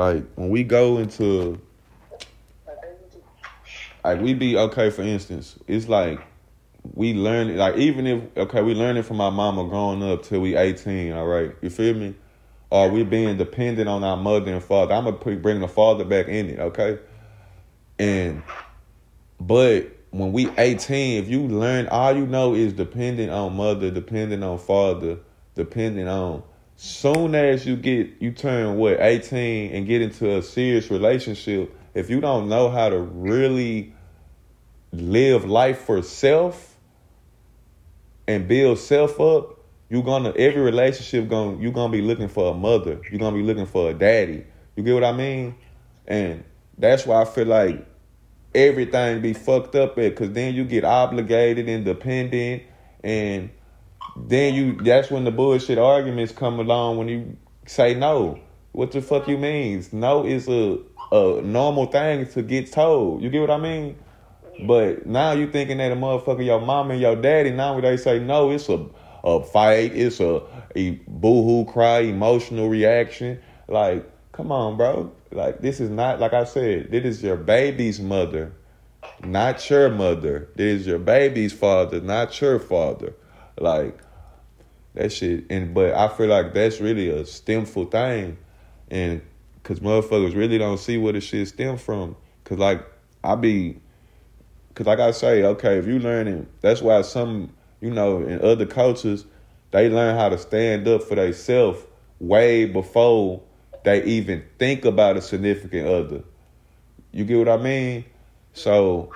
like when we go into like we be okay for instance it's like we learn it like even if okay we learning from our mama growing up till we 18 all right? You feel me? Or we being dependent on our mother and father. I'm gonna bring the father back in it okay? And but when we 18 if you learn all you know is dependent on mother dependent on father dependent on soon as you get you turn what 18 and get into a serious relationship if you don't know how to really live life for self and build self up you're gonna every relationship gonna you're gonna be looking for a mother. You're gonna be looking for a daddy. You get what i mean? And that's why i feel like everything be fucked up at because then you get obligated and dependent and then you that's when the bullshit arguments come along when you say no. What the fuck you means? No is a a normal thing to get told. You get what I mean? But now you thinking that a motherfucker, your mom and your daddy, now they say no, it's a a fight, it's a, a boo-hoo cry, emotional reaction. Like, come on, bro. Like this is not like I said, this is your baby's mother, not your mother. This is your baby's father, not your father. Like that shit. And but I feel like that's really a stemful thing, and cause motherfuckers really don't see where the shit stem from. Cause like I be, cause like I say, okay, if you learning, that's why some you know in other cultures they learn how to stand up for themselves way before they even think about a significant other. You get what I mean? So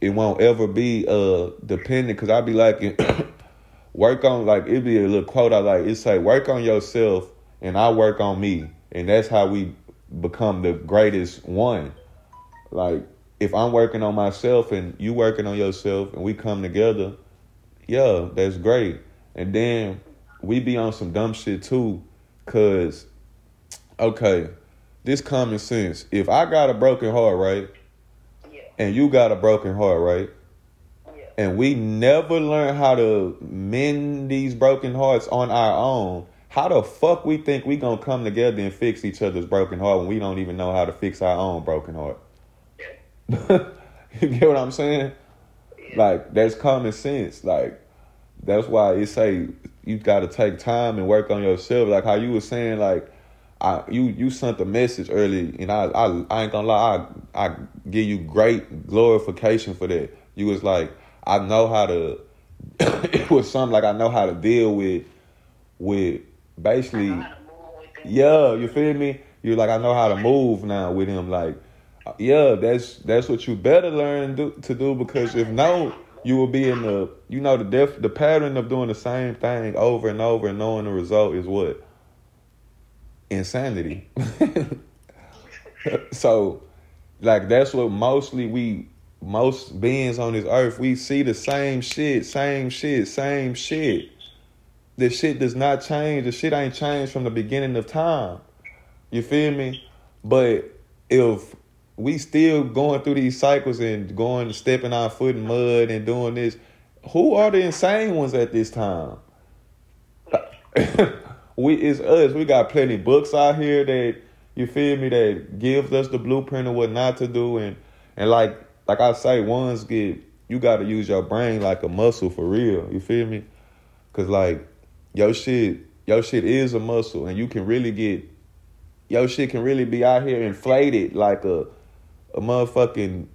it won't ever be uh dependent because I be like work on like it be a little quote I like it's like work on yourself and I work on me and that's how we become the greatest one. Like if I'm working on myself and you working on yourself and we come together, yeah, that's great. And then we be on some dumb shit too, cause okay, this common sense. If I got a broken heart, right? Yeah. And you got a broken heart, right? And we never learn how to mend these broken hearts on our own, how the fuck we think we gonna come together and fix each other's broken heart when we don't even know how to fix our own broken heart? you get what I'm saying? Like that's common sense. Like that's why it say you got to take time and work on yourself. Like how you were saying, like I you you sent a message early, and I I, I ain't gonna lie, I I give you great glorification for that. You was like, I know how to. it was something like I know how to deal with with basically. I know how to move with. Yeah, you feel me? You're like I know how to move now with him. Like, uh, yeah, that's that's what you better learn do, to do because if no, you will be in the you know the def, the pattern of doing the same thing over and over and knowing the result is what insanity. so, like that's what mostly we most beings on this earth we see the same shit, same shit, same shit. The shit does not change. The shit ain't changed from the beginning of time. You feel me? But if we still going through these cycles and going stepping our foot in mud and doing this, who are the insane ones at this time? we it's us. We got plenty books out here that you feel me that gives us the blueprint of what not to do and and like like I say, ones get you got to use your brain like a muscle for real. You feel me? Cause like your shit, your shit is a muscle, and you can really get your shit can really be out here inflated like a a motherfucking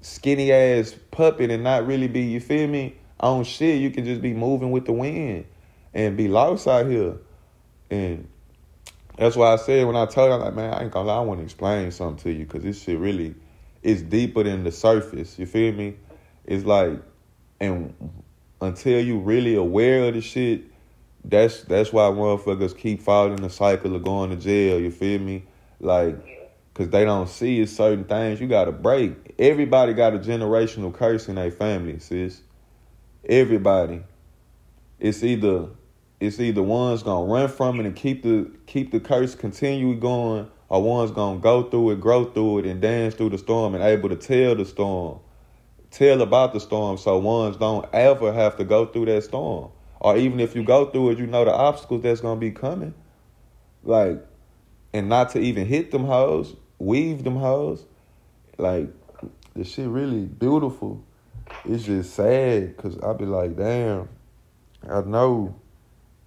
skinny ass puppet and not really be, you feel me, on shit. You can just be moving with the wind and be lost out here. And that's why I said when I told you, I'm like, man, I ain't gonna lie, I want to explain something to you because this shit really is deeper than the surface. You feel me? It's like, and until you really aware of the shit, that's that's why motherfuckers keep falling in the cycle of going to jail. You feel me? Like, cause they don't see certain things you gotta break. Everybody got a generational curse in their family, sis. Everybody. It's either it's either one's gonna run from it and keep the keep the curse continue going, or one's gonna go through it, grow through it, and dance through the storm and able to tell the storm, tell about the storm, so ones don't ever have to go through that storm. Or even if you go through it, you know the obstacles that's gonna be coming. Like and not to even hit them hoes, weave them hoes. Like the shit really beautiful. It's just sad because I be like, damn, I know,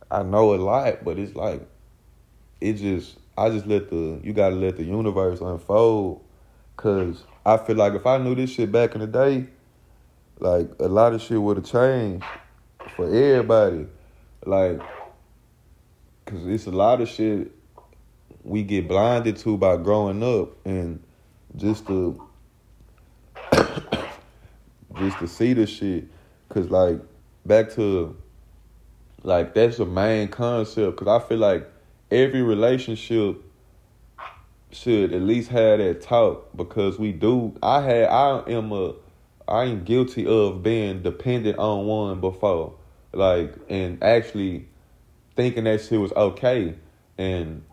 I know a lot, but it's like, it just, I just let the, you gotta let the universe unfold. Cause I feel like if I knew this shit back in the day, like a lot of shit would have changed for everybody. Like, cause it's a lot of shit we get blinded to by growing up and just to just to see the shit cause like back to like that's the main concept cause i feel like every relationship should at least have that talk because we do. I had i am a i am guilty of being dependent on one before like and actually thinking that shit was okay. And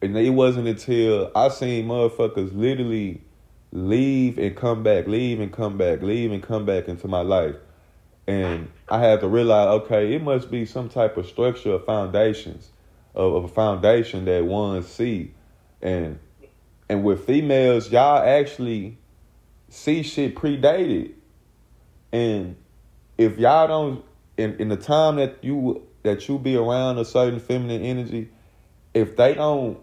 and it wasn't until I seen motherfuckers literally leave and come back, leave and come back, leave and come back into my life. And I had to realize, okay, it must be some type of structure of foundations, of, of a foundation that one see. And and with females, y'all actually see shit predated. And if y'all don't in, in the time that you that you be around a certain feminine energy, if they don't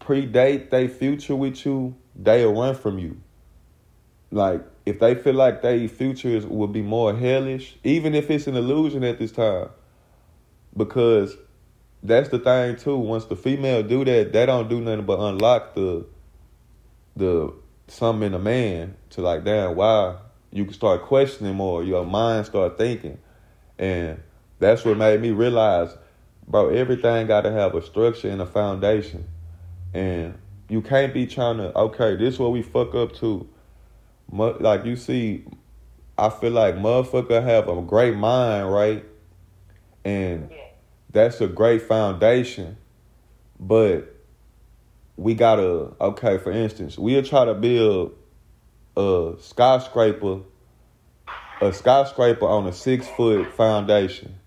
predate their future with you, they'll run from you. Like, if they feel like their futures will be more hellish, even if it's an illusion at this time, because that's the thing too. Once the female do that, they don't do nothing but unlock the the something in a man to like, damn, why you can start questioning more. Your mind start thinking, and that's what made me realize, bro. Everything got to have a structure and a foundation. And you can't be trying to, okay, this is what we fuck up to. Like you see, I feel like motherfucker have a great mind, right? And that's a great foundation. But we gotta, okay, for instance, we'll try to build a skyscraper, a skyscraper on a six foot foundation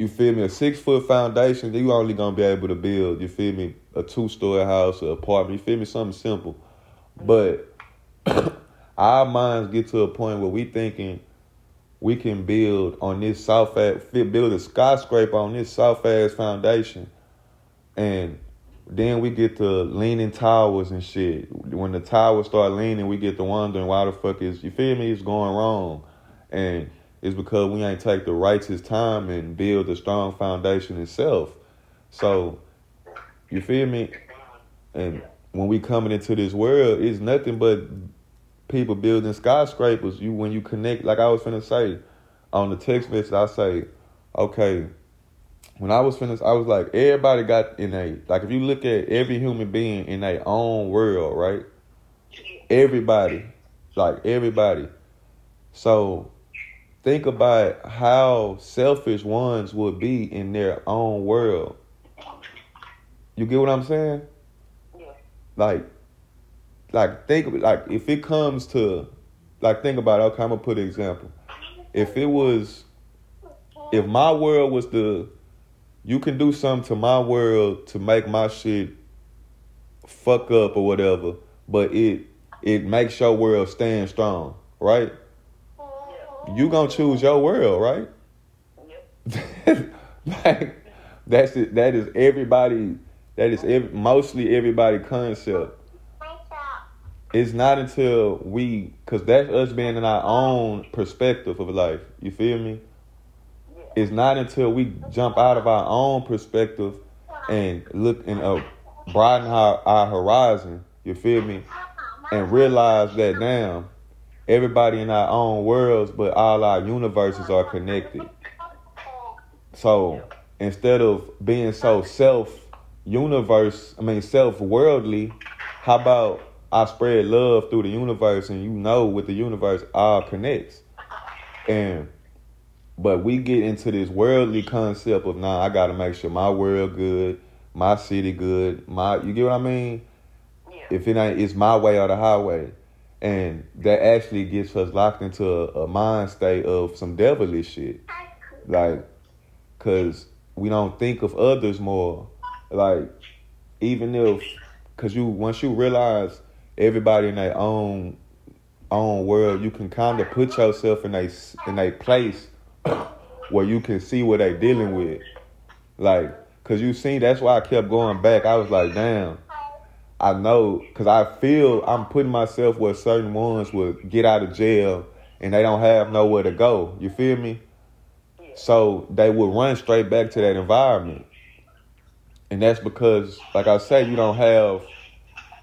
you feel me, a six foot foundation, you only gonna be able to build, you feel me, a two story house, or apartment, you feel me, something simple. But our minds get to a point where we thinking we can build on this soft ass, build a skyscraper on this soft ass foundation, and then we get to leaning towers and shit. When the towers start leaning, we get to wondering why the fuck is you feel me? It's going wrong, and it's because we ain't take the righteous time and build a strong foundation itself. So, you feel me? And when we coming into this world, it's nothing but people building skyscrapers. You when you connect, like I was finna say on the text message, I say, okay. When I was finished, I was like, everybody got in a like. If you look at every human being in their own world, right? Everybody, like everybody. So think about how selfish ones would be in their own world. You get what I'm saying? Yeah. Like, like think like if it comes to, like think about. Okay, I'm gonna put an example. If it was, if my world was the, you can do something to my world to make my shit fuck up or whatever, but it it makes your world stand strong, right? you gonna choose your world, right? Like that's it. That is everybody. That is every, mostly everybody concept. It's not until we, cause that's us being in our own perspective of life. You feel me? It's not until we jump out of our own perspective and look and uh, broaden our, our horizon. You feel me? And realize that damn everybody in our own worlds, but all our universes are connected. So instead of being so self universe, I mean self worldly, how about I spread love through the universe and you know with the universe all connects. And but we get into this worldly concept of nah, I gotta make sure my world good, my city good, my you get what I mean? Yeah. If it ain't it's my way or the highway and that actually gets us locked into a, a mind state of some devilish shit like because we don't think of others more like even if because you once you realize everybody in their own own world, you can kind of put yourself in a in a place where you can see what they dealing with, like because you see that's why I kept going back. I was like, damn. I know because I feel I'm putting myself where certain ones would get out of jail and they don't have nowhere to go. You feel me? So they would run straight back to that environment. And that's because, like I say, you don't have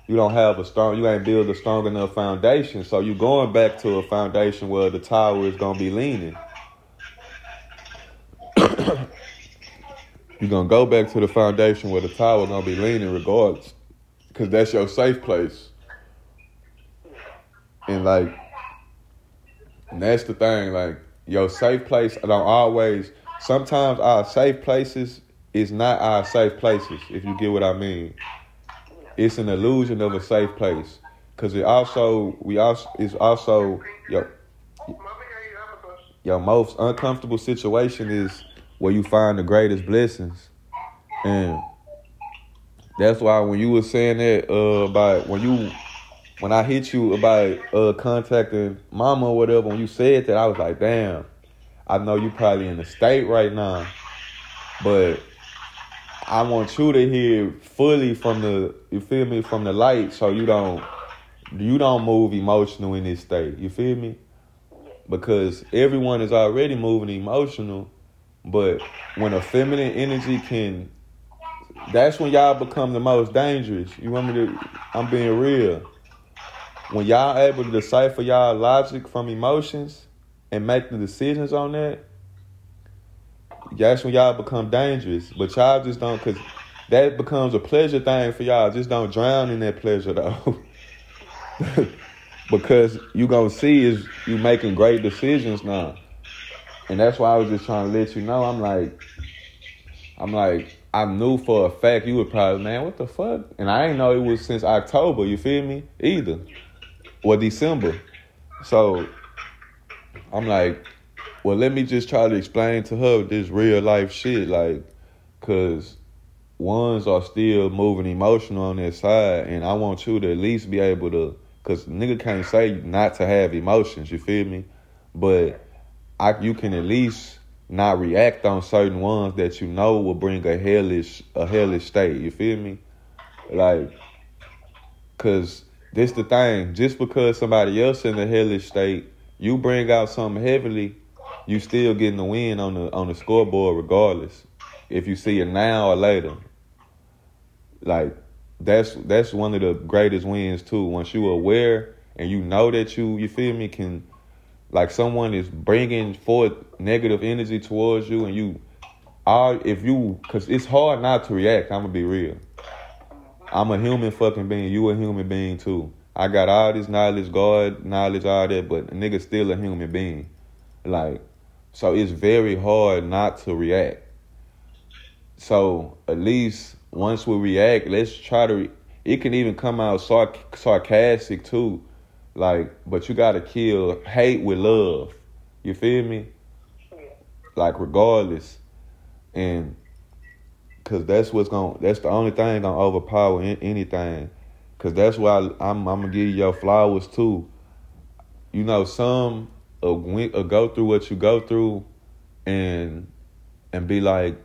you don't have a strong you ain't build a strong enough foundation. So you're going back to a foundation where the tower is gonna be leaning. you're gonna go back to the foundation where the tower gonna be leaning regardless. Cause that's your safe place. And like and that's the thing, like your safe place don't always sometimes our safe places is not our safe places, if you get what I mean. It's an illusion of a safe place. Cause it also we also it's also your your most uncomfortable situation is where you find the greatest blessings. And that's why when you were saying that uh, about when you when I hit you about uh, contacting mama or whatever, when you said that, I was like, damn, I know you probably in the state right now, but I want you to hear fully from the you feel me from the light, so you don't you don't move emotional in this state. You feel me? Because everyone is already moving emotional, but when a feminine energy can that's when y'all become the most dangerous. You want me to? I'm being real. When y'all able to decipher y'all logic from emotions and make the decisions on that, that's when y'all become dangerous. But y'all just don't, cause that becomes a pleasure thing for y'all. Just don't drown in that pleasure though. because you gonna see is you making great decisions now. And that's why I was just trying to let you know. I'm like, I'm like, I knew for a fact you would probably, man, what the fuck? And I didn't know it was since October, you feel me? Either. Or December. So I'm like, well, let me just try to explain to her this real life shit, like, cause ones are still moving emotional on their side, and I want you to at least be able to, cause nigga can't say not to have emotions, you feel me? But I, you can at least not react on certain ones that you know will bring a hellish a hellish state. You feel me? Like, cause this the thing. Just because somebody else in a hellish state, you bring out something heavily, you still getting the win on the on the scoreboard regardless. If you see it now or later. Like that's that's one of the greatest wins too. Once you aware and you know that you you feel me can like someone is bringing forth negative energy towards you and you are if you because it's hard not to react i'm gonna be real i'm a human fucking being you a human being too i got all this knowledge god knowledge all that but a nigga still a human being like so it's very hard not to react so at least once we react let's try to re- it can even come out sarc- sarcastic too like, but you gotta kill hate with love. You feel me? Like regardless, and cause that's what's gonna. That's the only thing gonna overpower anything. Cause that's why I'm. I'm gonna give you your flowers too. You know, some uh, uh, go through what you go through, and and be like,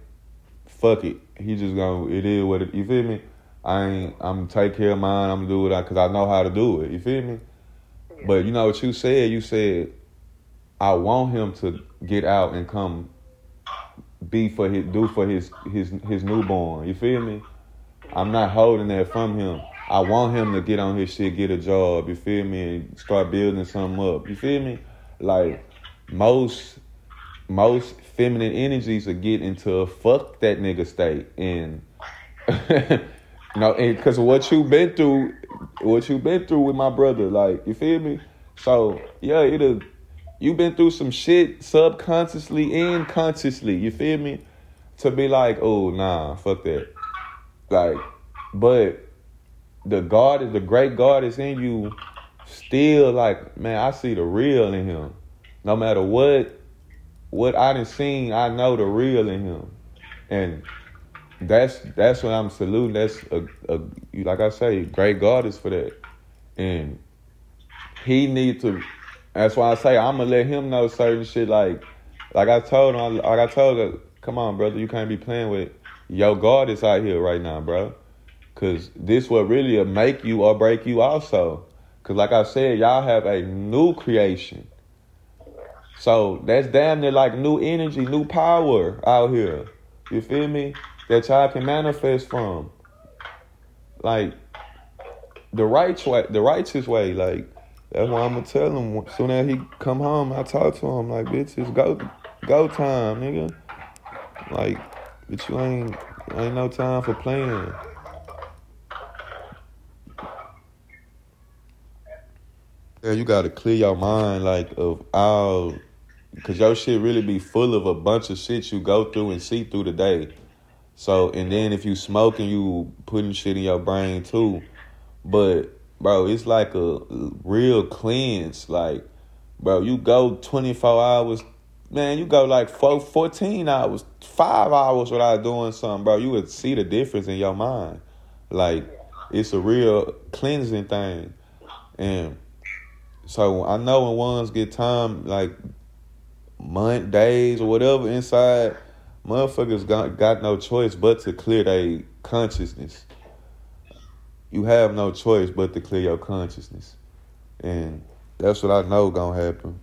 fuck it. He just gonna. It is what it. You feel me? I ain't. I'm take care of mine. I'm gonna do it because I know how to do it. You feel me? But you know what you said? You said, I want him to get out and come be for his do for his his his newborn. You feel me? I'm not holding that from him. I want him to get on his shit, get a job, you feel me, and start building something up. You feel me? Like most most feminine energies are get into a fuck that nigga state and know, because what you've been through what you've been through with my brother, like you feel me. So yeah, it'll you been through some shit subconsciously and consciously. You feel me? To be like, oh nah, fuck that. Like, but the God is the great God is in you. Still, like man, I see the real in him. No matter what, what I done seen, I know the real in him, and that's that's what I'm saluting. That's a, a like I say, great God is for that, and he need to. That's why I say I'm gonna let him know certain shit. Like, like I told him, like I told him, come on, brother, you can't be playing with your God is out here right now, bro. Cause this will really make you or break you also. Cause like I said, y'all have a new creation. So that's damn near like new energy, new power out here. You feel me? That y'all can manifest from. Like the right way, the righteous way. Like that's why I'm gonna tell him. Soon as he come home, I talk to him like, bitch, it's go, go time, nigga. Like, bitch, you ain't, ain't no time for playing. Yeah, you gotta clear your mind, like of all, cause your shit really be full of a bunch of shit you go through and see through the day. So, and then if you smoking, you putting shit in your brain too. But bro, it's like a real cleanse. Like, bro, you go 24 hours, man, you go like four, 14 hours, five hours without doing something, bro. You would see the difference in your mind. Like, it's a real cleansing thing. And so I know when ones get time, like month, days, or whatever inside, motherfuckers got, got no choice but to clear their consciousness you have no choice but to clear your consciousness. And that's what I know gonna happen.